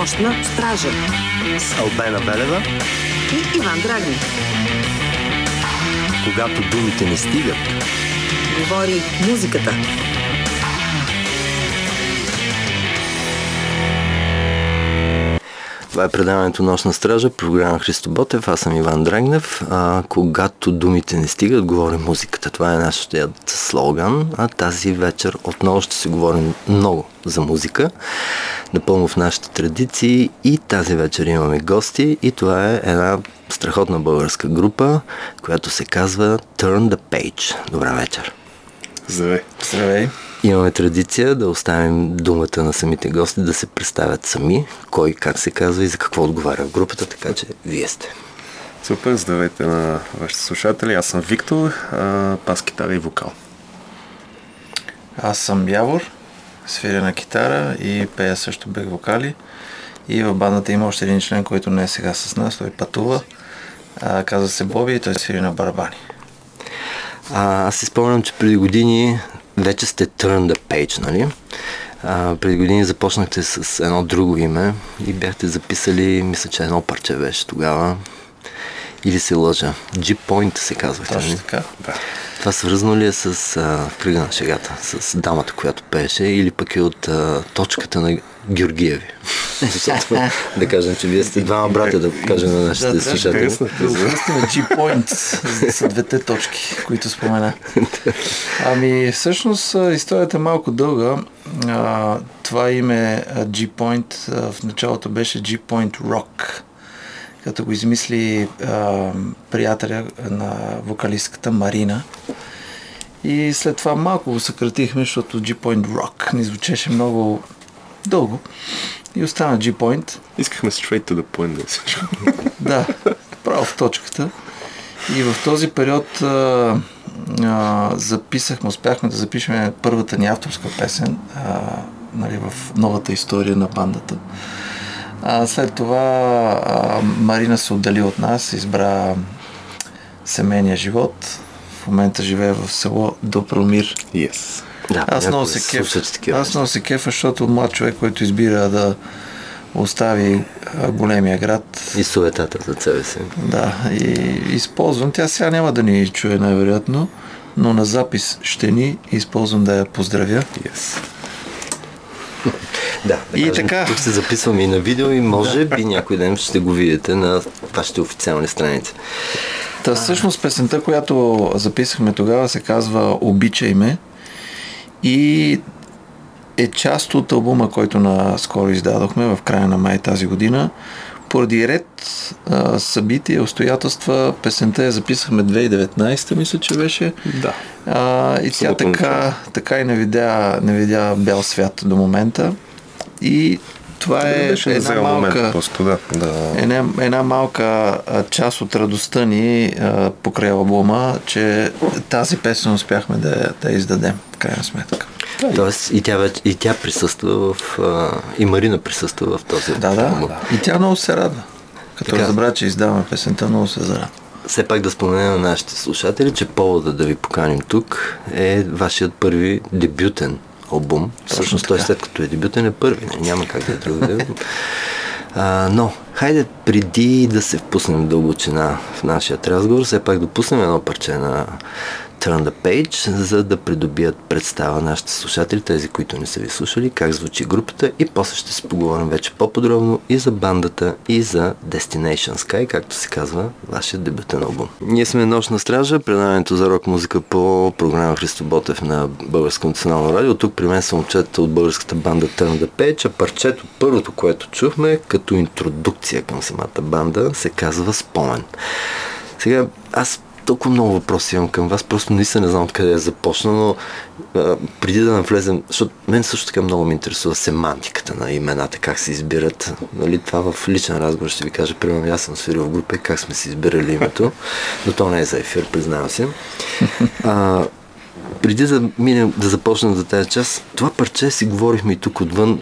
Нощна стража с Албена Белева и Иван Драгни. Когато думите не стигат, говори музиката. Това е предаването Нощна стража, програма Христо Ботев, аз съм Иван Драгнев. А, когато думите не стигат, говори музиката. Това е нашият слоган, а тази вечер отново ще си говорим много за музика, напълно в нашите традиции и тази вечер имаме гости и това е една страхотна българска група, която се казва Turn the Page. Добра вечер! Здравей! Здравей! Имаме традиция да оставим думата на самите гости да се представят сами, кой как се казва и за какво отговаря в групата, така че вие сте. Супер, здравейте на вашите слушатели. Аз съм Виктор, пас китара и вокал. Аз съм Явор, свиря на китара и пея също бех вокали. И в бандата има още един член, който не е сега с нас, той пътува. А, казва се Боби и той свири на барабани. А, аз си спомням, че преди години вече сте turn the page, нали? А, преди години започнахте с едно друго име и бяхте записали, мисля, че едно парче беше тогава. Или се лъжа. G-Point се казвахте. Точно нали? така, да. Това свързано ли е с а, в кръга на шегата, с дамата, която пееше, или пък е от а, точката на Георгиеви? Защото да кажем, че вие сте двама братя, да кажем на нашите да, слушатели. Да, на G-Point са двете точки, които спомена. Ами, всъщност, историята е малко дълга. А, това име G-Point в началото беше G-Point Rock като го измисли а, приятеля на вокалистката Марина. И след това малко го съкратихме, защото G-Point Rock не звучеше много дълго. И остана G-Point. Искахме straight to the point да всичко. да, право в точката. И в този период а, а, записахме, успяхме да запишем първата ни авторска песен а, нали, в новата история на бандата. А, след това а, Марина се отдали от нас, избра семейния живот. В момента живее в село Допромир. Yes. Да, аз много се кеф. Аз много се кефа, защото млад човек, който избира да остави големия град. И суетата за себе си. Да, и използвам. Тя сега няма да ни чуе най-вероятно, но на запис ще ни използвам да я поздравя. Yes. Да, да и кажем, така. Тук се записваме и на видео и може би някой ден ще го видите на вашите официални страници. Та всъщност песента, която записахме тогава се казва Обичай ме и е част от албума, който наскоро издадохме в края на май тази година. Поради ред а, събития, обстоятелства, песента я записахме 2019, мисля, че беше. Да. А, и тя така, така и не видя, не видя бял свят до момента. И това е една малка, момент, просто, да. Да. Една, една малка част от радостта ни а, покрай албума, че тази песен успяхме да, да издадем, в крайна сметка. Тоест и тя, и тя присъства в... А, и Марина присъства в този Да, да. Албум. И тя много се радва. Като така, разбра, че издаваме песента, много се зарадва. Все пак да споменем на нашите слушатели, че повода да ви поканим тук е вашият първи дебютен албум. Всъщност той след като е дебютен е първи, няма как да е друг А, но, хайде преди да се впуснем в дълбочина в нашия разговор, все пак да пуснем едно парче на Turn the Page, за да придобият представа нашите слушатели, тези, които не са ви слушали, как звучи групата и после ще си поговорим вече по-подробно и за бандата, и за Destination Sky, както се казва вашия дебютен албум. Ние сме Нощна стража, предаването за рок музика по програма Христо Ботев на Българско национално радио. Тук при мен съм отчета от българската банда Turn the Page, а парчето, първото, което чухме, като интродукция към самата банда, се казва Спомен. Сега, аз толкова много въпроси имам към вас, просто наистина не знам откъде е започна, но а, преди да навлезем, защото мен също така много ме интересува семантиката на имената, как се избират. Нали, това в личен разговор ще ви кажа, примерно аз съм свирил в група и как сме си избирали името, но то не е за ефир, признавам се. А, преди да минем, да започнем за тази част, това парче си говорихме и тук отвън.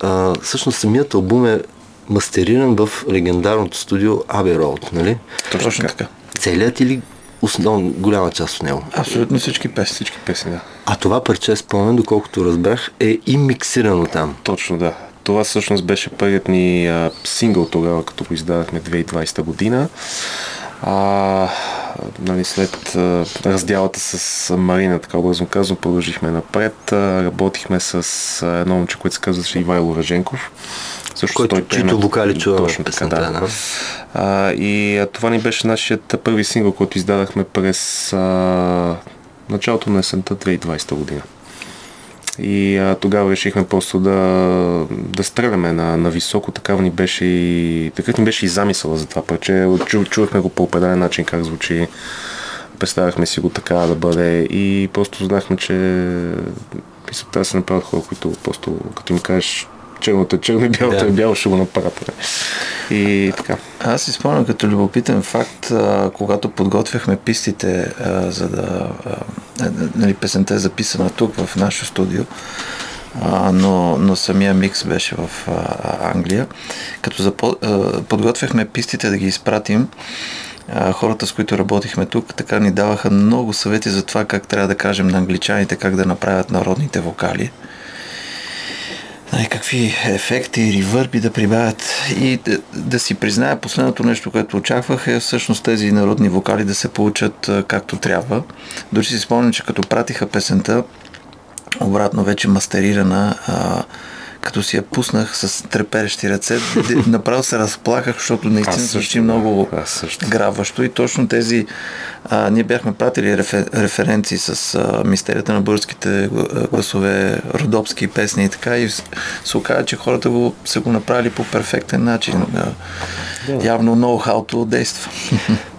А, всъщност самият албум е мастериран в легендарното студио Abbey Road, нали? Точно така. Целият или основна, голяма част от него. Абсолютно всички песни. Всички песни, да. А това парче, спомен, доколкото разбрах, е и миксирано там. Точно, да. това всъщност беше първият ни а, сингъл тогава, като го издадахме 2020 година. А, нали, след а, разделата с Марина, така образно казвам, продължихме напред. А, работихме с а, едно момче, което се казваше Ивайло Раженков. Също Който, той чието вокали чуваме Точно така, песента, да. да. А, и а, това ни беше нашият първи сингъл, който издадахме през а, началото на есента 2020 година. И а, тогава решихме просто да, да стреляме на, на високо. Такава ни беше и, такъв ни беше и замисъла за това парче. Чу, чувахме го по определен начин как звучи. Представяхме си го така да бъде и просто знахме, че мисля, трябва да се направят хора, които просто като им кажеш черното е черно и бялото Да. е бяло, ще го направят. И така. Аз си спомням като любопитен факт, а, когато подготвяхме пистите, а, за да. А, е, нали, песента е записана тук в нашото студио, а, но, но самия микс беше в а, Англия. Като запо, а, подготвяхме пистите да ги изпратим, а, хората, с които работихме тук, така ни даваха много съвети за това как трябва да кажем на англичаните как да направят народните вокали какви ефекти, ревърби да прибавят. И да, да си призная, последното нещо, което очаквах е всъщност тези народни вокали да се получат както трябва. Дори си спомням, че като пратиха песента, обратно вече мастерирана, а, като си я пуснах с треперещи ръце, направо се разплаках, защото наистина звучи много граващо и точно тези а, ние бяхме пратили рефер, референции с а, мистерията на българските гла- гласове, родопски песни и така и се оказа, че хората го, са го направили по перфектен начин. А, Явно ноу-хауто действа.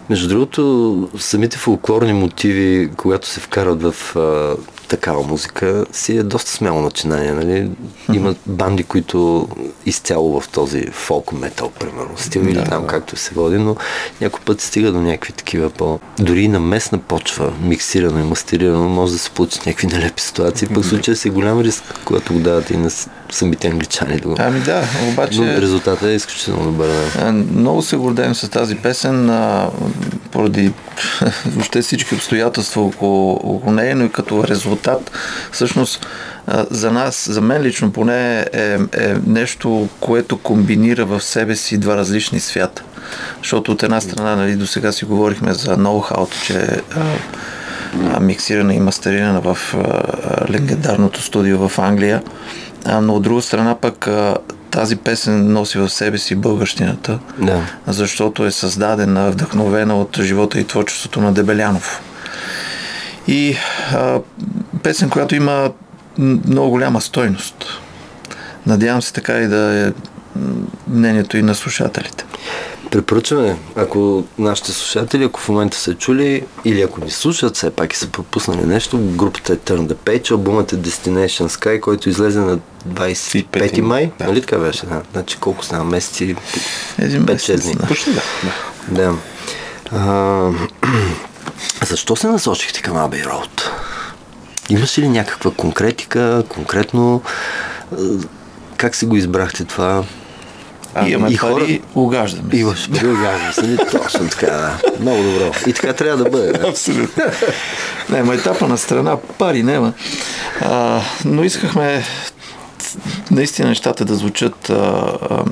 Между другото, самите фолклорни мотиви, когато се вкарат в а, такава музика, си е доста смело начинание. Нали? Има банди, които изцяло в този фолк метал, примерно, стил или Да, там да. както се води, но някой път стига до някакви такива по... Дори на местна почва, миксирано и мастерирано, може да се получат някакви нелепи ситуации. Пък случая си голям риск, когато го дават и на самите англичани. Да го... Ами да, Но обаче резултатът е изключително добър. Да. а, много се гордеем с тази песен поради въобще всички обстоятелства около, около нея, но и като резултат всъщност за нас, за мен лично поне е, е нещо, което комбинира в себе си два различни свята. Защото от една страна, нали, до сега си говорихме за ноу-хауто, че а, миксирана и мастерирана в а, легендарното студио в Англия. А, но от друга страна пък а, тази песен носи в себе си българщината, Да. защото е създадена, вдъхновена от живота и творчеството на Дебелянов. И а, песен, която има много голяма стойност. Надявам се така и да е мнението и на слушателите. Препоръчваме, ако нашите слушатели, ако в момента са чули или ако ни слушат, все пак и са пропуснали нещо, групата е Turn the Page, албумът е Destination Sky, който излезе на 25 25 май, да. нали така беше? Да. Значи колко стана месеци? Един 5-6 месец, дни. да. Почти да. да. А, защо се насочихте към Abbey Road? Имаше ли някаква конкретика, конкретно как си го избрахте това? А, имаме и пари, хора- угаждаме. се. Имаш прилагаме се, не точно така, да. Много добро. И така трябва да бъде. Да. Абсолютно. Не, ма етапа на страна, пари няма. А, но искахме наистина нещата да звучат а, а,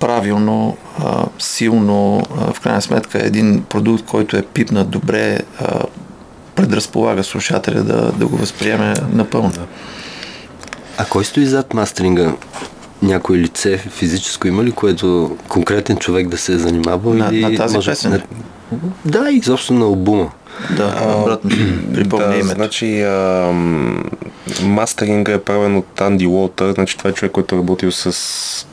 правилно, а, силно. А, в крайна сметка един продукт, който е пипнат добре, а, предразполага слушателя да, да го възприеме напълно. А кой стои зад мастеринга? Някое лице физическо има ли, което конкретен човек да се е занимавал? На- или на тази може, песен? На, да, изобщо на албума. Да, брат ми припомня да, името. значи а, мастеринга е правен от Анди Уолтър, значи това е човек, който е работил с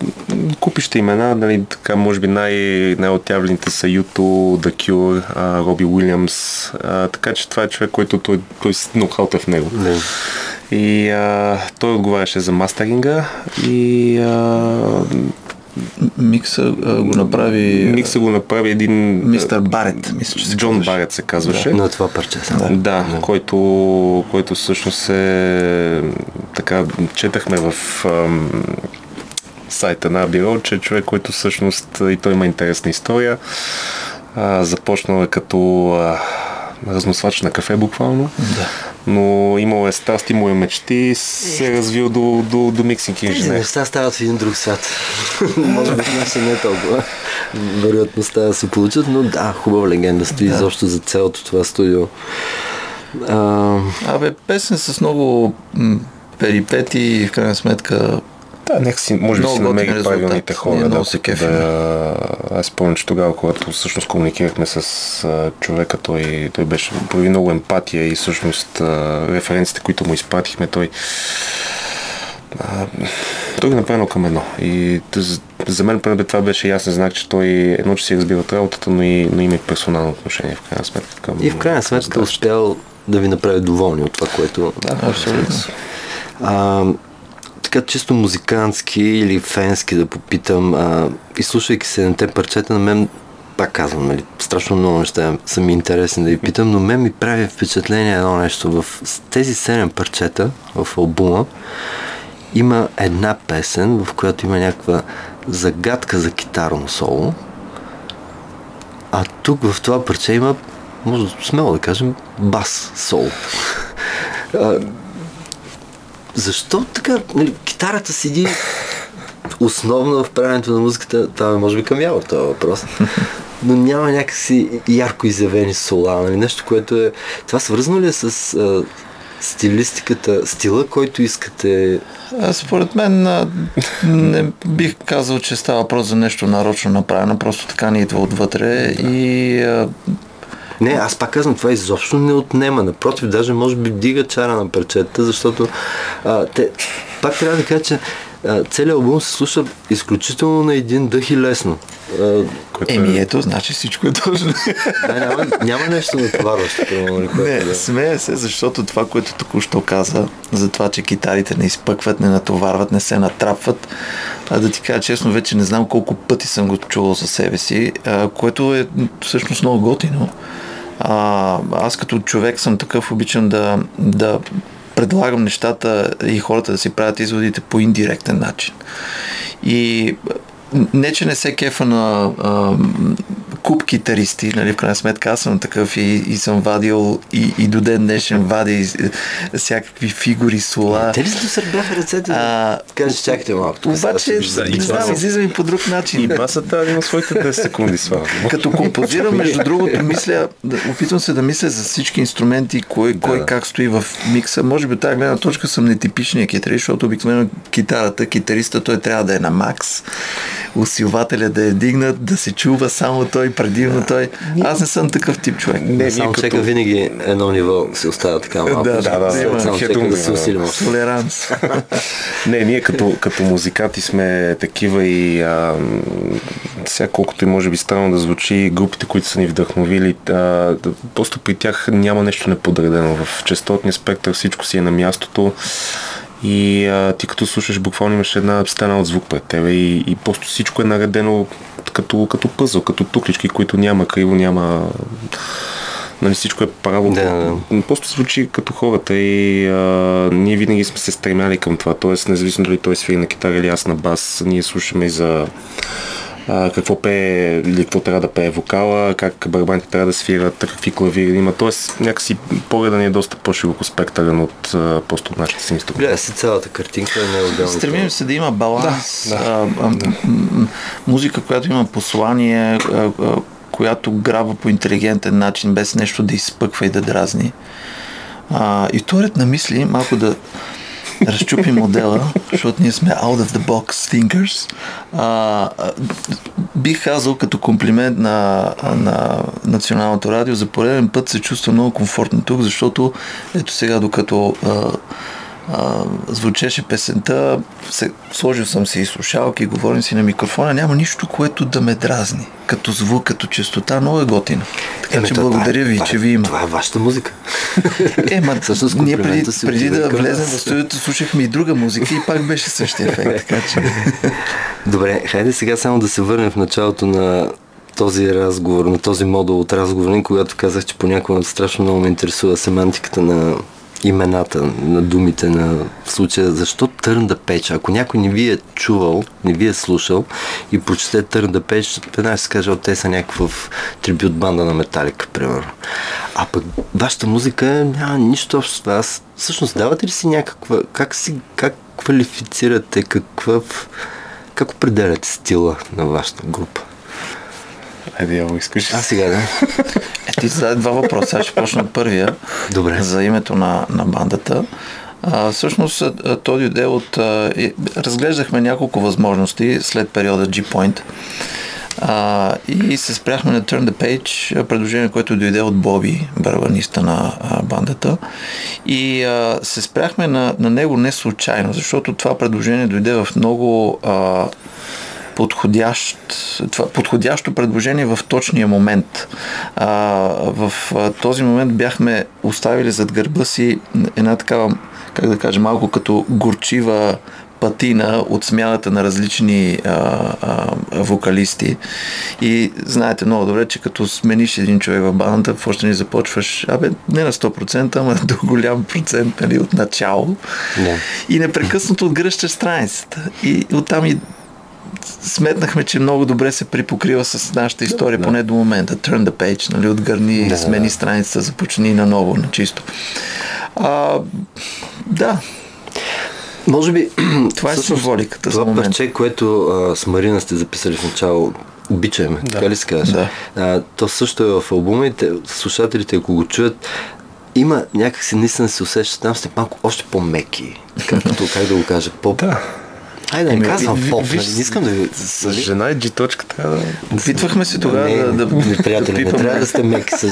купища имена, нали, така, може би най- най-отявлените са Юто, The Cure, а, Роби Уилямс, а, така че това е човек, който той, той с ноу-хаута в него. Не. И а, той отговаряше за мастеринга и а, Микса а, го направи микса го направи един... мистер Барет, мисля, че се Джон казваше. Барет се казваше. На това парче са. Да, да, който, който всъщност е така, четахме в ам, сайта на Бюро, че е човек, който всъщност и той има интересна история. А, започнал е като а, разносвач на кафе буквално. Да. Но имал е страст, имал е мечти, се е развил до, до, до миксинг Тези инженер. неща стават в един друг свят. Може би не са не толкова. Вероятността да се получат, но да, хубава легенда стои Да. изобщо за цялото това студио. А, Абе, песен с много м, перипети и в крайна сметка Да, нека си, може би си намери правилните хора. Да, се кефим. да, аз спомням, че тогава, когато всъщност комуникирахме с а, човека, той, той беше прояви много емпатия и всъщност а, референците, които му изпратихме, той а, той ги направи едно към едно. И т- за мен поне това беше ясен знак, че той едно, че си разбира от работата, но и, но има и персонално отношение в крайна сметка. Към, и в крайна сметка успял да ви направи доволни от това, което... Да, Абсолютно. А, така чисто музикантски или фенски да попитам, а, изслушвайки седемте парчета, на мен, пак казвам, нали, страшно много неща са ми интересни да ви питам, но мен ми прави впечатление едно нещо. В тези седем парчета в албума има една песен, в която има някаква загадка за китарно соло, а тук в това парче има, може смело да кажем, бас соло. Защо така, нали, китарата седи основно в правенето на музиката, това е може би към Явор този въпрос, но няма някакси ярко изявени сола, нали, нещо, което е... Това свързано ли е с а, стилистиката, стила, който искате? А, Според мен а, не бих казал, че става въпрос за нещо нарочно направено, просто така ни идва отвътре и а, Не, аз пак казвам, това изобщо не отнема. Напротив, даже може би дига чара на парчетата, защото а, те, пак трябва да кажа, че а, целият албум се слуша изключително на един дъх и лесно. А, което еми е- ето, значи всичко е точно. да, няма, няма нещо натоварващо. нали, Не, да- смея се, защото това, което току-що каза, за това, че китарите не изпъкват, не натоварват, не се натрапват, а да ти кажа честно, вече не знам колко пъти съм го чувал със себе си, а, което е всъщност много готино. А, аз като човек съм такъв, обичам да, да предлагам нещата и хората да си правят изводите по индиректен начин. И не, че не се кефа на а, куп китаристи, нали, в крайна сметка аз съм такъв и, и съм вадил и, и до ден днешен вадя и, е, всякакви фигури, сола. Те ли се досърбяха ръцете? А, кажеш, чакайте малко. Обаче, и не знам, са- излиза ми по друг начин. И баса трябва да има своите 10 секунди, слава. Като композирам, между другото, мисля, опитвам се да мисля за всички инструменти, кой, кой да. как стои в микса. Може би от тази гледна точка съм нетипичния китарист, защото обикновено китарата, китариста, той трябва да е на макс, усилвателя да е дигнат, да се чува само той, предимно той. Аз не съм такъв тип човек. Не, ние само като- чека винаги едно ниво се остава така малко. Да, да, да, Само чека хедунга, да се усилим. Толеранс. Не, ние като, като музиканти сме такива и а, сега колкото и може би странно да звучи, групите, които са ни вдъхновили, а, просто при тях няма нещо неподредено. В частотния спектър всичко си е на мястото и а, ти като слушаш, буквално имаш една стена от звук пред тебе и, и просто всичко е наредено като, като пъзъл, като туклички, които няма криво, няма нали, всичко е право. Да, Просто звучи като хората и а, ние винаги сме се стремяли към това. Тоест, независимо дали той свири на китара или аз на бас, ние слушаме и за а, какво пее или какво трябва да пее вокала, как барабаните трябва да свират, какви клавири има. Тоест, някакси погледа ни е доста по-широко спектърен от а, просто от нашите си инструменти. Гледа си цялата картинка, не е отделно. Стремим се да има баланс. Да, да, а, а, м- музика, която има послание, а, а, която грава по интелигентен начин, без нещо да изпъква и да дразни. А, и вторият ред на мисли, малко да разчупим модела, защото ние сме out of the box thinkers. А, бих казал като комплимент на, на Националното радио, за пореден път се чувствам много комфортно тук, защото ето сега, докато а, а, звучеше песента, се, сложил съм си и слушалки, говорим си на микрофона, няма нищо, което да ме дразни. Като звук, като частота, много е готино. Така Еми, че то това е- благодаря ви, това е- че ви има. Това е вашата музика. Е, ма, Всъщност ние преди, преди да влезем в студиото слушахме и друга музика и пак беше същия ефект. Така че... Добре, хайде сега само да се върнем в началото на този разговор, на този модул от разговор, когато казах, че понякога страшно много ме интересува семантиката на имената на думите на в случая. Защо Turn the Page? Ако някой не ви е чувал, не ви е слушал и прочете Turn the Page, веднага ще каже, те са някакъв трибют банда на Металика, примерно. А пък вашата музика няма нищо общо с това. Всъщност, давате ли си някаква... Как, си, как квалифицирате какъв... Как определяте стила на вашата група? Айде, я искаш. А сега, да. Е, ти зададе два въпроса. Аз ще почна от първия. Добре. За името на, на бандата. А, всъщност, то дойде от... А, разглеждахме няколко възможности след периода G-Point. А, и се спряхме на Turn the Page, предложение, което дойде от Боби, барабаниста на а, бандата. И а, се спряхме на, на него не случайно, защото това предложение дойде в много а, подходящ, това, подходящо предложение в точния момент. А, в този момент бяхме оставили зад гърба си една такава, как да кажа, малко като горчива патина от смяната на различни а, а, вокалисти. И знаете много добре, че като смениш един човек в бандата, в още не започваш, абе, не на 100%, ама до голям процент нали, от начало. Да. И непрекъснато отгръщаш страницата. И оттам и сметнахме, че много добре се припокрива с нашата история, да, поне до момента. Turn the page, нали, отгърни, да, смени да. страницата, започни наново, на чисто. А, да, може би това е символиката това момента. парче, което а, с Марина сте записали в начало, обичаме, да. така ли се казва? Да. А, то също е в албума и те, слушателите, ако го чуят, има някакси наистина се усеща, там сте малко още по-меки. Както, как да го кажа, по... Да. Айде, да не казвам ви- поп, виж- нали? не искам да ви... С жена и джиточка трябва да... Опитвахме се тогава не, да, да, не, приятели, не трябва да сте меки с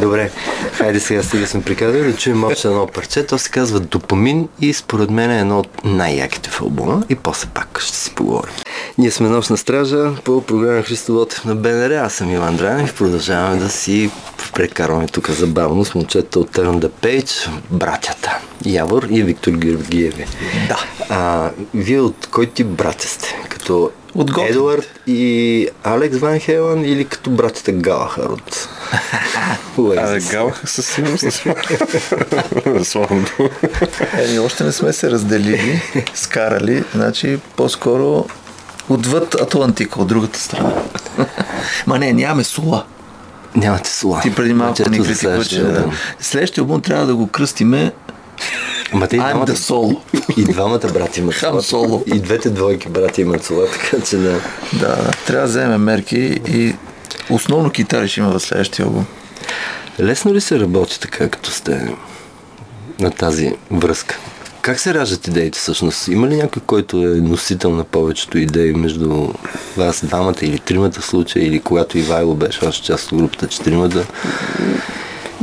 Добре, хайде сега стига сме приказали да чуем още едно парче. То се казва Допамин и според мен е едно от най-яките в албума и после пак ще си поговорим. Ние сме нощна стража по програма Христо Лотев на БНР. Аз съм Иван Дранев. Продължаваме да си прекарваме тук забавно с момчета от Turn the Page, братята Явор и Виктор Георгиеви. Да. А, вие от кой тип братя сте? Като От Готен. Едуард и Алекс Ван Хелън или като братята Галахар от Oasis? галаха със сигурност. Славно. Еми, още не сме се разделили, скарали, значи по-скоро отвъд Атлантика, от другата страна. Ма не, нямаме сула. Нямате слова. Ти преди малко Значи, ни ето за критикува, че следващия да. албум. Следващия албум трябва да го кръстиме Ама те и I'm двамата, the Solo. и двамата брати имат слова. Соло. И двете двойки брати имат слова, така че да. Да, да, трябва да вземем мерки и основно китари ще има в следващия албум. Лесно ли се работи така, като сте на тази връзка? Как се раждат идеите всъщност? Има ли някой, който е носител на повечето идеи между вас двамата или тримата случая, или когато Ивайло беше още част от групата четиримата?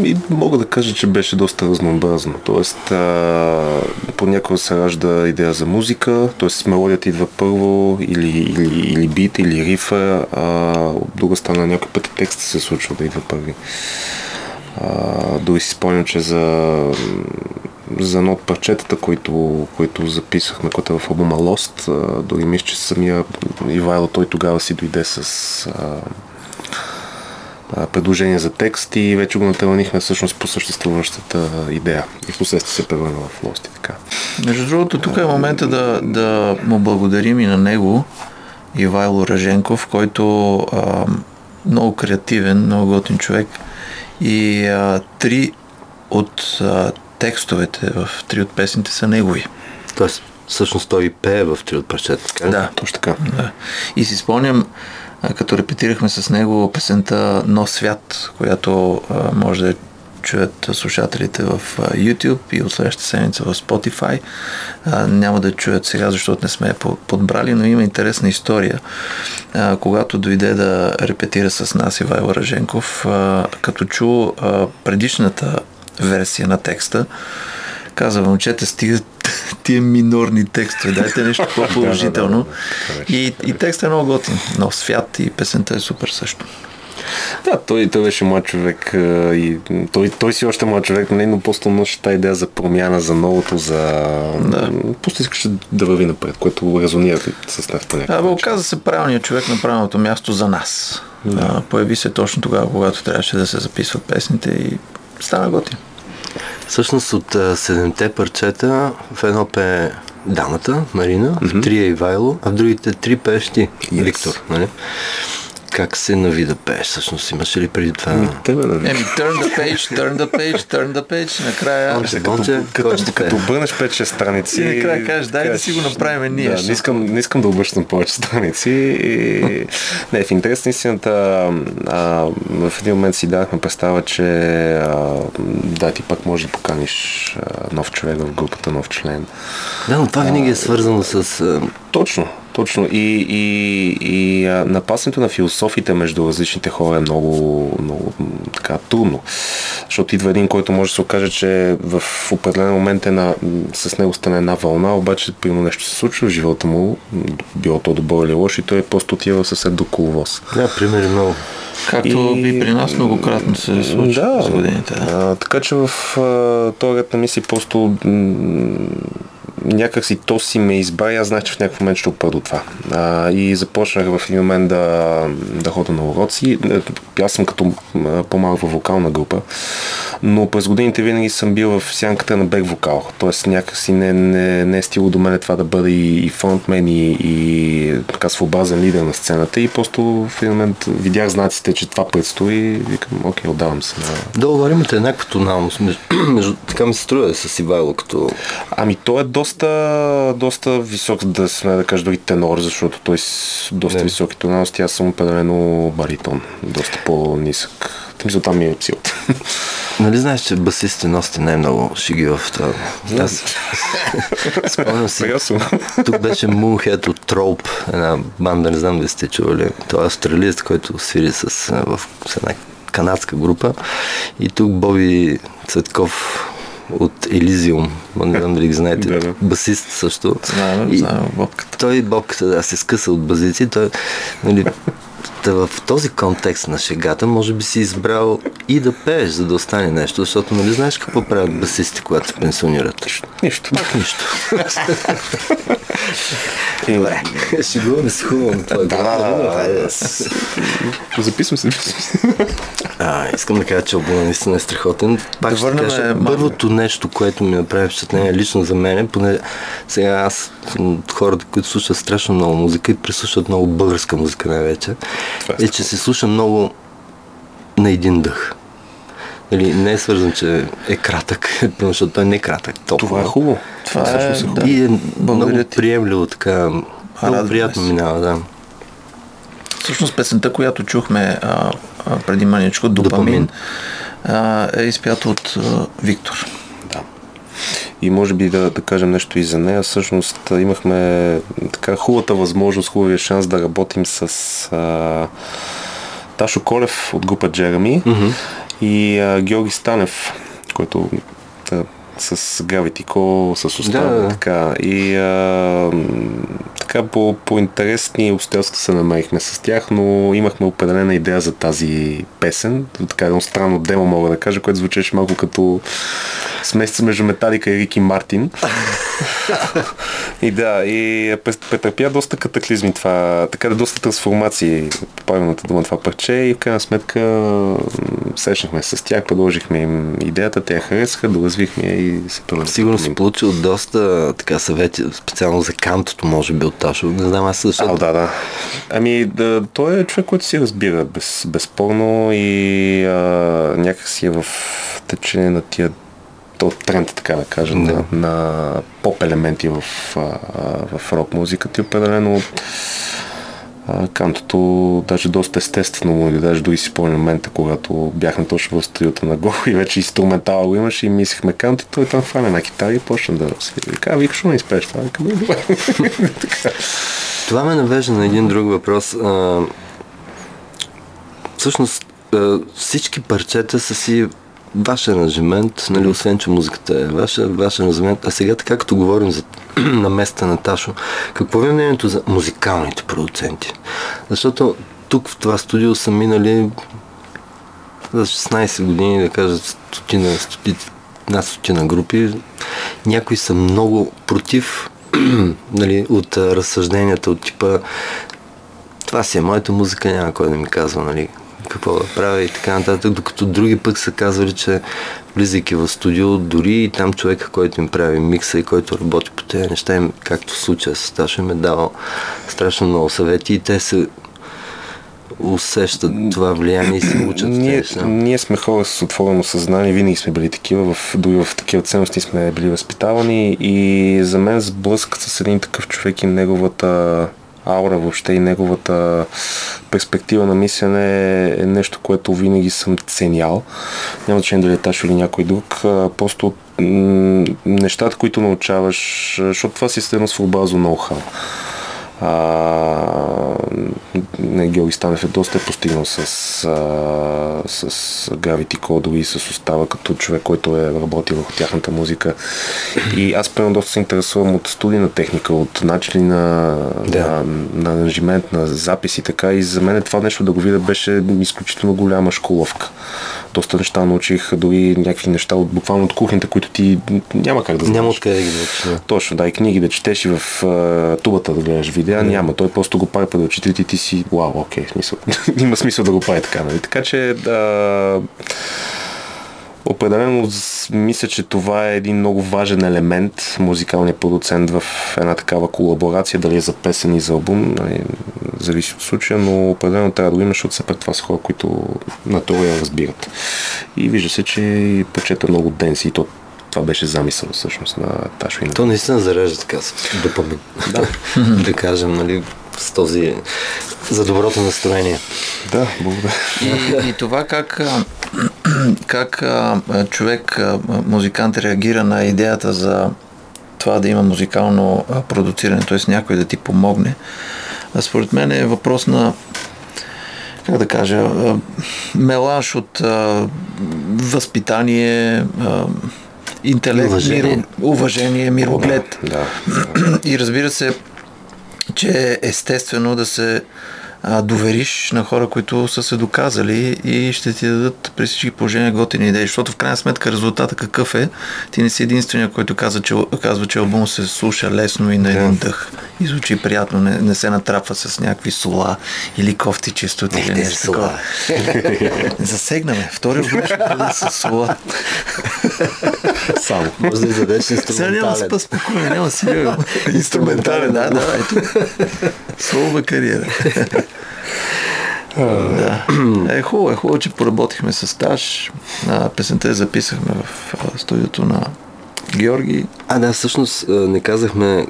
И мога да кажа, че беше доста разнообразно. Тоест, а, понякога се ражда идея за музика, т.е. мелодията идва първо, или, или, или бит, или рифа, а от друга страна някой път и текста се случва да идва първи. А, дори си спомням, че за, за едно от парчетата, които, които записахме, което е в албума Lost, дори мисля, че самия Ивайло, той тогава си дойде с а, а, предложение за текст и вече го натълнихме всъщност по съществуващата идея. И в последствие се превърна в Lost и така. Между другото, тук е момента да, да му благодарим и на него, Ивайло Раженков, който а, много креативен, много готин човек. И а, три от а, текстовете в три от песните са негови. Тоест, всъщност той и пее в три от парчета, така? Да. Точно така. Да. И си спомням, като репетирахме с него песента Нов свят, която може да чуят слушателите в YouTube и от следващата седмица в Spotify. А, няма да чуят сега, защото не сме я по- подбрали, но има интересна история. А, когато дойде да репетира с нас Ивайло Раженков, а, като чу а, предишната версия на текста, каза, момчета, стигат тия минорни текстове, дайте нещо по-положително. И, и текстът е много готин. Но свят и песента е супер също. Да, той, той беше млад човек и той, той си още млад човек, нали, но просто носи тази идея за промяна, за новото, за... Да. Просто искаше да върви напред, което резонира с нас по някакъв Абе, оказа се правилният човек на правилното място за нас. А, появи се точно тогава, когато трябваше да се записват песните и стана готин. Всъщност от седемте парчета в едно пее дамата, Марина, в три е Ивайло, а в другите три пееш ти, Yes. Виктор. Нали? Как се нави да пееш? Всъщност имаше ли преди това? Нали? Еми, turn the page, turn the page, turn the page, накрая... Бонче, Като, като, като пее? обърнеш 5-6 страници... И накрая кажеш, дай да си го направим ние, Да, не искам, не искам да обръщам повече страници. И... Не, в интерес на истината, а, в един момент си дадахме представа, че а, да, ти пак можеш да поканиш а, нов човек в групата, нов член. Да, но това винаги е свързано с... а, Точно, точно. И, и, и напасването на философиите между различните хора е много, много така трудно. Защото идва един, който може да се окаже, че в определен момент е на, с него стане една вълна, обаче примерно нещо се случва в живота му, било то добро или лошо, и той просто отива в съвсем до коловоз. Да, примери много. Както И- и при нас многократно се случва Да, с годините. Да. А, така че в този ред на мисли просто м- някак си то си ме избра и аз знаех, че в някакъв момент ще опра до това. А, и започнах в един момент да, да ходя на уроци. Е, Аз съм като по-малка вокална група, но през годините винаги съм бил в сянката на бек вокал. Тоест някакси не, не, не е стило до мен това да бъда и, и фронтмен и, и така своеобразен лидер на сцената и просто в един момент видях знаците, че това предстои и викам, окей, отдавам се на, Да, говорим имате еднаква тоналност. Между, така ми се струва с Ивайло, като... Ами той е доста, доста висок, да сме да кажа дори тенор, защото той с доста Не. високи тоналности, аз съм определено баритон, доста по-нисък. Мисля, там ми е силата. Нали знаеш, че басистите носите най-много шиги в това? Аз спомням си, тук беше Moonhead от Троуп, една банда, не знам дали сте чували. Това е австралиец, който свири с, в, с една канадска група. И тук Боби Цветков от Елизиум, не знам дали ги знаете, Да, да. басист също. Знаем, И знаем бобката. той бобката да се скъса от базици, той, нали, та в този контекст на шегата, може би си избрал и да пееш, за да остане нещо, защото нали знаеш какво правят басисти, когато се пенсионират? Нищо. Пак нищо. Добре, шегуваме се хубаво на това. да, да, да. Записвам се. А, искам да кажа, че албумът наистина е страхотен. Пак Да ще кажа, първото нещо, което ми направи впечатление лично за мен, поне сега аз хората, които слушат страшно много музика и прислушват много българска музика най-вече, е е, че се слуша много на един дъх. Нали, не е свързан, че е кратък, защото той не е кратък. Толкова. Това е хубаво. Това е, всъщност хубаво. да. И е Благодаря много ти. приемливо, така, много приятно се. минава, да. Всъщност песента, която чухме а, а, преди маничко, Допамин. Допамин, а, е изпята от а, Виктор. И може би да, да кажем нещо и за нея. Всъщност имахме така хубавата възможност, хубавия шанс да работим с а, Ташо Колев от група Джереми mm-hmm. и а, Георги Станев, който с Call, с остава, Да, така. И а, така по, по интересни обстоятелства се намерихме с тях, но имахме определена идея за тази песен. Така едно странно демо мога да кажа, което звучеше малко като смесица между Металика и Рики Мартин. и да, и претърпя доста катаклизми това, така да доста трансформации, по правилната дума това парче и в крайна сметка срещнахме с тях, предложихме им идеята, те я харесаха, доразвихме я и се превърна. Сигурно си получил доста така съвети, специално за кантото, може би от Ташо. Не знам аз защото... А, да, да. Ами, да, той е човек, който си разбира, без, безспорно и а, някак си е в течение на тия то тренд, така да кажа, Да. на, на поп елементи в, а, в рок музиката и определено кантото даже доста естествено му, даже дори си спомням момента, когато бяхме точно в студиото на Го и вече инструментал го имаше и мислихме канто, той там хвана на китара и почна да свири. Каза, вика, що не изпееш това? «Е. Това ме навежда на един друг въпрос. А, всъщност, всички парчета са си ваш аранжимент, нали, освен, че музиката е ваша, ваш аранжимент. А сега, така като говорим за на места на Ташо, какво е мнението за музикалните продуценти? Защото тук в това студио са минали за 16 години, да кажа, стотина, стотици, стотина групи. Някои са много против нали, от разсъжденията от типа това си е моята музика, няма кой да ми казва, нали, какво да правя и така нататък, докато други пък са казвали, че влизайки в студио, дори и там човека, който им прави микса и който работи по тези неща, им, както в случая с Ташо, им е давал страшно много съвети и те се усещат това влияние и се учат Ние, ние сме хора с отворено съзнание, винаги сме били такива, в, дори в такива ценности сме били възпитавани и за мен сблъскът с един такъв човек и неговата аура въобще и неговата перспектива на мислене е нещо, което винаги съм ценял. Няма значение дали е Ташо или някой друг. Просто нещата, които научаваш, защото това си е едно своеобразно ноу-хау. А, не, Георги Станев е доста е постигнал с, а, с Gravity Code и с остава като човек, който е работил върху тяхната музика. И аз примерно доста се интересувам от студийна техника, от начини на, Да. на, на аранжимент, на записи, така и за мен това нещо да го видя беше изключително голяма школовка. Доста неща научих, дори някакви неща от, буквално от кухнята, които ти няма как да знаеш. Няма откъде да ги научиш. да. Точно, да, и книги да четеш и в а, тубата да гледаш видеа, няма. Той просто го прави пред очите и ти си, вау, окей, смисъл. има смисъл да го прави така, нали? Така че, да, определено мисля, че това е един много важен елемент, музикалният продуцент в една такава колаборация, дали е за песен и за албум, нали, зависи от случая, но определено трябва да го има, защото все пак това са хора, които на теория разбират. И вижда се, че почета много денси и то това беше замисъл всъщност на Ташо и на То наистина зарежда така с допамин. Да. да кажем, нали, с този за доброто настроение. Да, благодаря. И, и това как, как а, човек, а, музикант реагира на идеята за това да има музикално а, продуциране, т.е. някой да ти помогне, а според мен е въпрос на как да кажа, а, мелаш от а, възпитание, а, интелект, Уважение. Миро, уважение мироглед. Да. И разбира се, че е естествено да се а, довериш на хора, които са се доказали и ще ти дадат при всички положения готини идеи. Защото в крайна сметка резултата какъв е, ти не си единствения, който казва, че, казва, че албум се слуша лесно и на един дъх и звучи приятно, не, не се натрапва с някакви сола или кофти чистоти. или те нещо са сола. Засегнаме. Втори ще бъде с сола. Само. Може да издадеш Сега няма да инструментален. спа спокойно, няма да си. Инструментален, да, да, ето. Слова кариера. да. Е, хубаво, е хубаво, че поработихме с Таш. А, песента я записахме в студиото на Георги. А, да, всъщност не казахме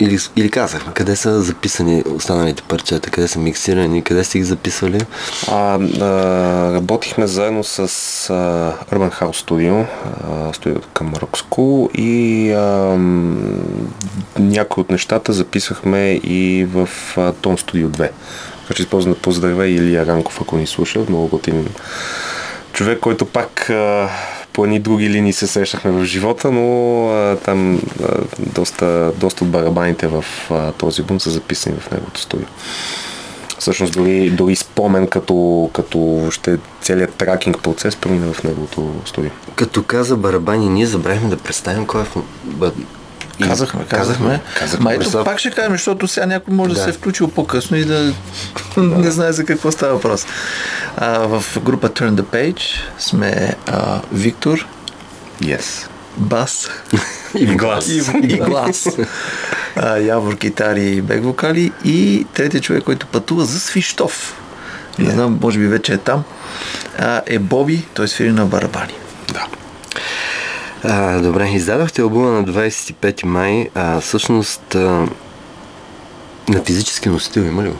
или, или казахме, къде са записани останалите парчета, къде са миксирани, къде сте ги записвали? А, а, работихме заедно с а, Urban House Studio, а, студиото към Rock School и а, някои от нещата записахме и в а, Tone Studio 2. Че използвам да поздравя Илия Ранков, ако ни слуша, много готин човек, който пак по едни други линии се срещахме в живота, но а, там а, доста, доста от барабаните в а, този бум са записани в неговото студио. Всъщност дори, дори спомен като, като ще целият тракинг процес премина в неговото студио. Като каза барабани, ние забравихме да представим кой е в... Казахме, казахме. Казахме. Ма ето пак ще кажем, защото сега някой може да, Да. се е включил по-късно и да не знае за какво става въпрос. А, в група Turn the Page сме а, Виктор, Yes. бас И глас. и, и глас. А, Явор китари и бек вокали и третия човек, който пътува за Свищов. Не знам, може би вече е там. А, е Боби, той свири на барабани. Да. А, добре, издадохте албума на 25 май, а всъщност а, на физически носител има ли го?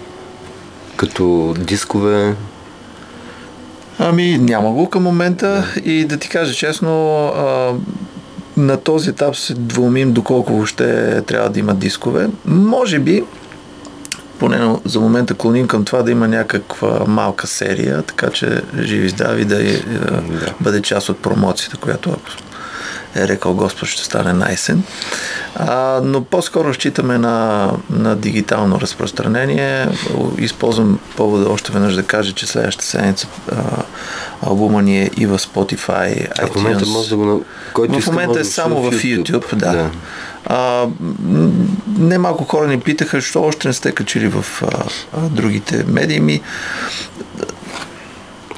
Като дискове, Ами, няма го към момента. И да ти кажа честно, а, на този етап се двумим доколко въобще трябва да има дискове. Може би, поне за момента клоним към това да има някаква малка серия, така че живи здрави да, е, да. бъде част от промоцията, която ако е рекал Господ ще стане найсен. А, но по-скоро считаме на, на дигитално разпространение. Използвам повода още веднъж да кажа, че следващата седмица албума ни е и в Spotify, а в момента iTunes. може да го... Който В момента е да само в YouTube, да. да. А, м, немалко хора ни питаха, защо още не сте качили в а, а, другите медии. Ми,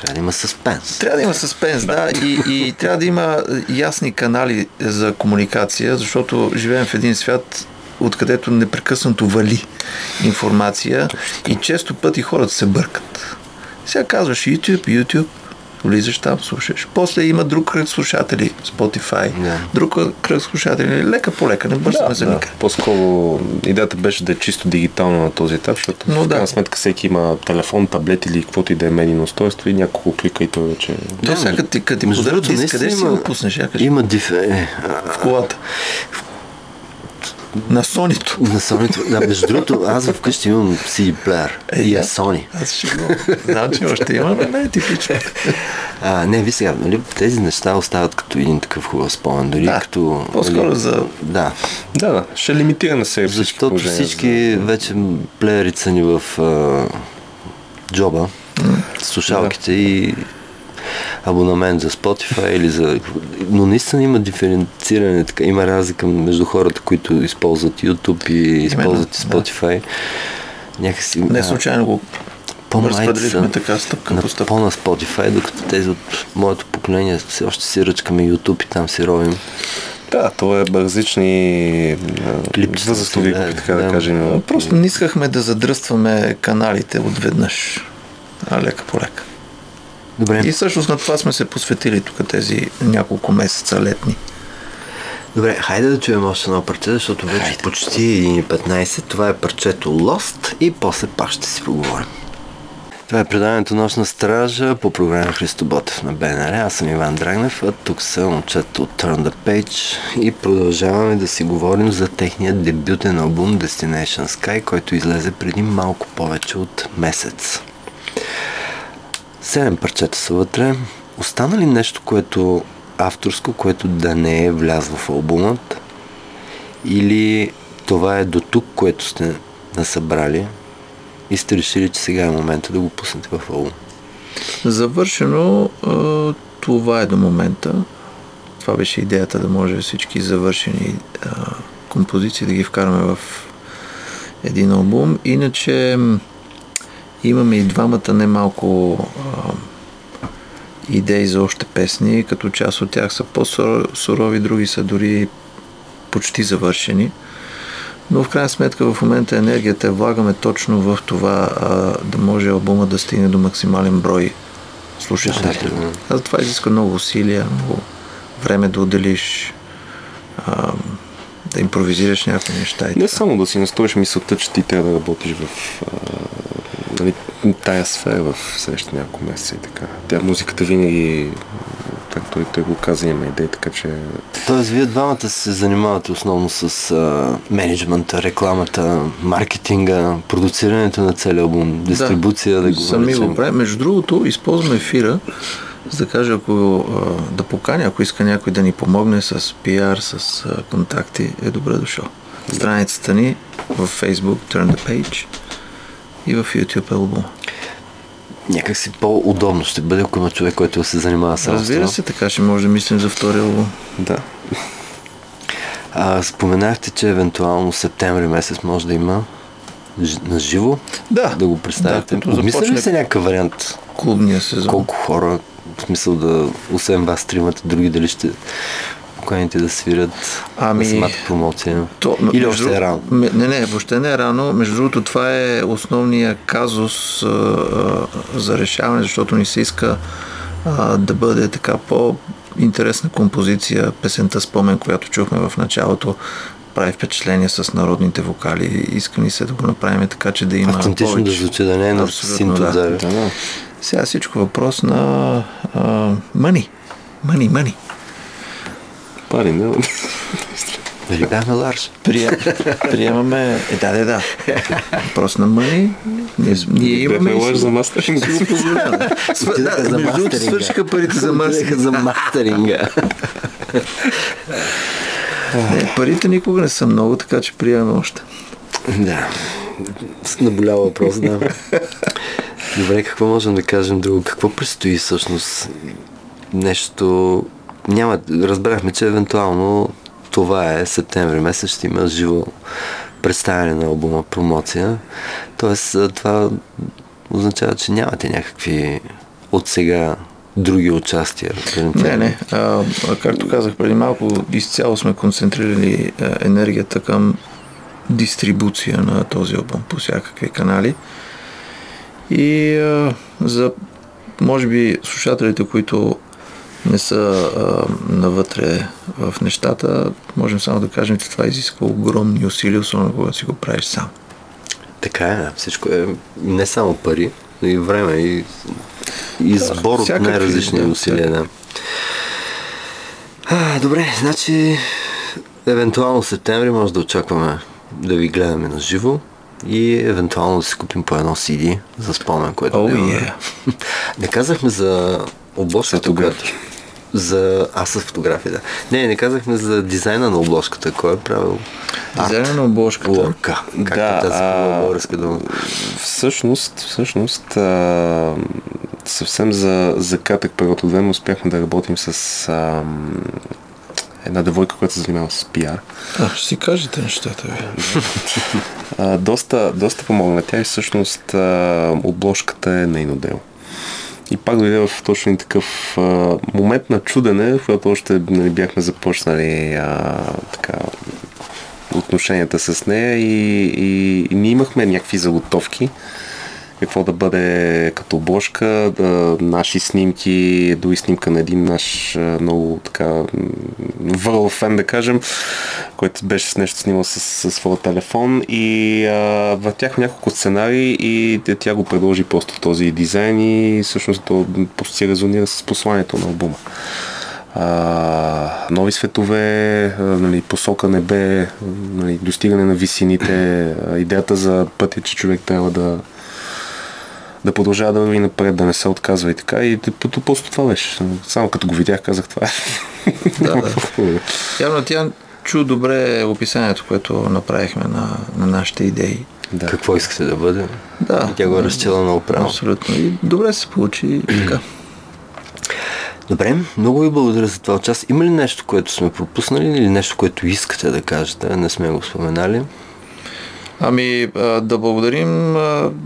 Трябва да има съспенс. Трябва да има съспенс, да, и, и трябва да има ясни канали за комуникация, защото живеем в един свят, откъдето непрекъснато вали информация и често пъти хората се бъркат. Сега казваш YouTube, YouTube, влизаш там, слушаш. После има друг кръг слушатели, Spotify, Да. друг кръг слушатели, лека по лека, не бързаме за никъде. По-скоро идеята беше да е чисто дигитално на този етап, защото Но в да. крайна сметка всеки има телефон, таблет или каквото и да е медийно устройство и няколко клика и той вече... Той сега като ти, като ти подарят къде си го пуснеш? Я кажи. Има диф... Е, В колата. На Сонито. на Sony. Да, между другото, аз вкъщи имам CD плеер и е да. Sony. Аз ще го... Знам, че още има, но не е типично. А, не, ви сега, нали, тези неща остават като един такъв хубав спомен. Дори Да, като... по-скоро нали, за- Да, Да, да, ще лимитира на себе всички защото всички вече плеерите са ни в а, джоба, слушалките и абонамент за Spotify или за... Но наистина има диференциране, така, има разлика между хората, които използват YouTube и използват и да. Spotify. Някакси... Не случайно го по-младите разпределихме са така стъпка на, по стъпка. по-на Spotify, докато тези от моето поколение все още си ръчкаме YouTube и там си ровим. Да, то е различни възрастови да, групи, така да, да. кажем. Просто не искахме да задръстваме каналите отведнъж. А лека по лека. Добре, И всъщност на това сме се посветили тук тези няколко месеца летни. добре, хайде да чуем още едно парче, защото вече Хайде. почти 1.15. Това е парчето Lost и после пак ще си поговорим. Това е предаването Нощна стража по програма Христо Ботев на БНР. Аз съм Иван Драгнев, а тук са момчета от Turn the Page и продължаваме да си говорим за техния дебютен албум Destination Sky, който излезе преди малко повече от месец. Седем парчета са вътре. Остана ли нещо, което авторско, което да не е влязло в албумът? Или това е до тук, което сте насъбрали и сте решили, че сега е момента да го пуснете в албум? Завършено това е до момента. Това беше идеята да може всички завършени композиции да ги вкараме в един албум. Иначе имаме и двамата немалко а, идеи за още песни, като част от тях са по-сурови, други са дори почти завършени. Но в крайна сметка в момента енергията я влагаме точно в това а, да може албума да стигне до максимален брой слушатели. А за това изисква много усилия, много време да отделиш, а, да импровизираш някакви неща. И Не така. само да си настроиш мисълта, че ти трябва да работиш в а, тая сфера в следващите няколко месеца и така. Тя музиката винаги, както и той го каза, има идеи, така че Тоест, вие двамата се занимавате основно с а, менеджмента, рекламата, маркетинга, продуцирането на целия албум, дистрибуция, да, да го Сами го правим. Между другото, използваме ефира, за да кажа, ако а, да поканя, ако иска някой да ни помогне с пиар, с а, контакти, е добре дошъл. Страницата ни в Facebook Turn the Page и в YouTube албума. Някак си по-удобно ще бъде, ако има човек, който се занимава с Разбира се, така ще може да мислим за втори албум. да. А, споменахте, че евентуално септември месец може да има на живо Да. да го представите. Да, Обмисля ли се някакъв вариант? Клубния сезон. Колко хора, в смисъл да, освен вас тримата, други дали ще поканите да свирят Ами, на самата промоция? То, Или между още е рано? Не, не, въобще не е рано. Между другото, това е основния казус а, а, за решаване, защото ни се иска а, да бъде така по-интересна композиция. Песента Спомен, която чухме в началото, прави впечатление с народните вокали. Иска ни се да го направим така, че да има Автентично повече. да звучи, да не е на Абсолютно, синт да. отзаде. Да, да. Сега всичко въпрос на мъни. Мъни, мъни. Пари, не? Дали бяхме Ларш? Прием, приемаме... Е, да, да, да. Въпрос на мъни. Ние, ние имаме... Бяхме си- за мастеринг. си го позволяваме. Св- Отидеха да, за мастеринга. свършиха парите за мастеринга. за мастеринга. Не, парите никога не са много, така че приемаме още. да. С наболял въпрос, да. Добре, какво можем да кажем друго? Какво предстои всъщност? Нещо... Няма... Разбрахме, че евентуално това е септември месец, ще има живо представяне на албума, промоция. Тоест, това означава, че нямате някакви от сега други участия? Не, не. А, както казах преди малко, изцяло сме концентрирали енергията към дистрибуция на този албум по всякакви канали. И а, за, може би, слушателите, които не са а, навътре в нещата, можем само да кажем, че това изисква огромни усилия, особено когато си го правиш сам. Така е, всичко е не само пари, но и време и, и сбор от всякакви, най-различни да, усилия. Да. А, добре, значи евентуално в септември може да очакваме да ви гледаме на живо и евентуално да си купим по едно CD за спомен, което Oh, да yeah. Не казахме за обложката, която... За... Аз с фотография, да. Не, не казахме за дизайна на обложката. Кой е правил? Дизайна на обложката. Лорка. Как Да, е тази а, българска дума? Всъщност, всъщност а, съвсем за, за кратък период от време успяхме да работим с а, една девойка, която се занимава с пиар. А, ще си кажете нещата ви. А, доста, доста помогна тя и всъщност а, обложката е нейно дело. И пак дойде в точно такъв а, момент на чудене, в който още нали, бяхме започнали а, така, отношенията с нея и, и, и ние имахме някакви заготовки какво да бъде като обложка, да, наши снимки, дори снимка на един наш много така върл фен, да кажем, който беше с нещо снимал с, с своя телефон и а, въртяхме няколко сценарии и тя го предложи просто този дизайн и всъщност то просто си резонира с посланието на албума. А, нови светове, а, нали, посока небе, нали, достигане на висините, а, идеята за пътя, че човек трябва да, да продължава да върви напред, да не се отказва и така. И просто това беше. Само като го видях, казах това. е. Да, да. Явно тя чу добре описанието, което направихме на, на нашите идеи. да. Какво искате да бъде? Да. И тя го е разчела много правилно. Абсолютно. И добре се получи така. Добре, много ви благодаря за това участие. Има ли нещо, което сме пропуснали или нещо, което искате да кажете, не сме го споменали? Ами да благодарим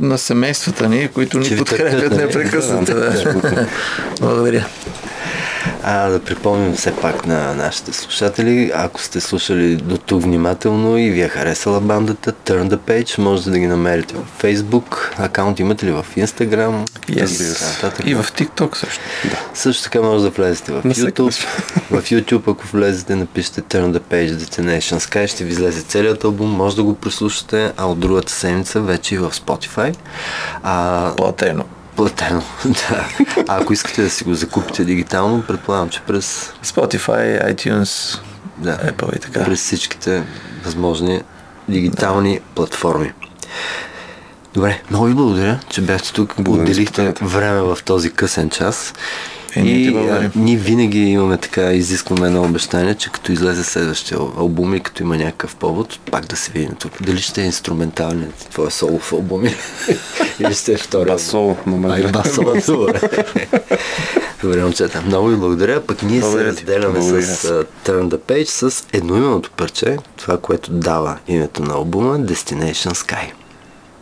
на семействата ни, които ни подкрепят непрекъснато. Да. Благодаря. А да припомним все пак на нашите слушатели, ако сте слушали до тук внимателно и ви е харесала бандата, Turn the Page, можете да ги намерите в Facebook, акаунт имате ли в Instagram, Yes. нататък. И в TikTok също. Също така може да влезете в YouTube. в YouTube, ако влезете, напишете Turn the Page Destination Sky, ще ви излезе целият албум, може да го прослушате, а от другата седмица вече и в Spotify. А, Платено. Платено, да. А ако искате да си го закупите дигитално, предполагам, че през, Spotify, iTunes, да, Apple и така. през всичките възможни дигитални платформи. Добре, много ви благодаря, че бяхте тук, Благодаря отделихте време в този късен час. И а, ние винаги имаме така, изискваме едно обещание, че като излезе следващия албум и като има някакъв повод, пак да се видим тук. Дали ще е инструментален твоя солов албум или, ще е втори. Басол, номер Ай, басол, добре. Добре, момчета, много ви благодаря. Пък ние Благодаря се разделяме Благодаря. с uh, Turn the Page с едноименото парче, това, което дава името на албума Destination Sky.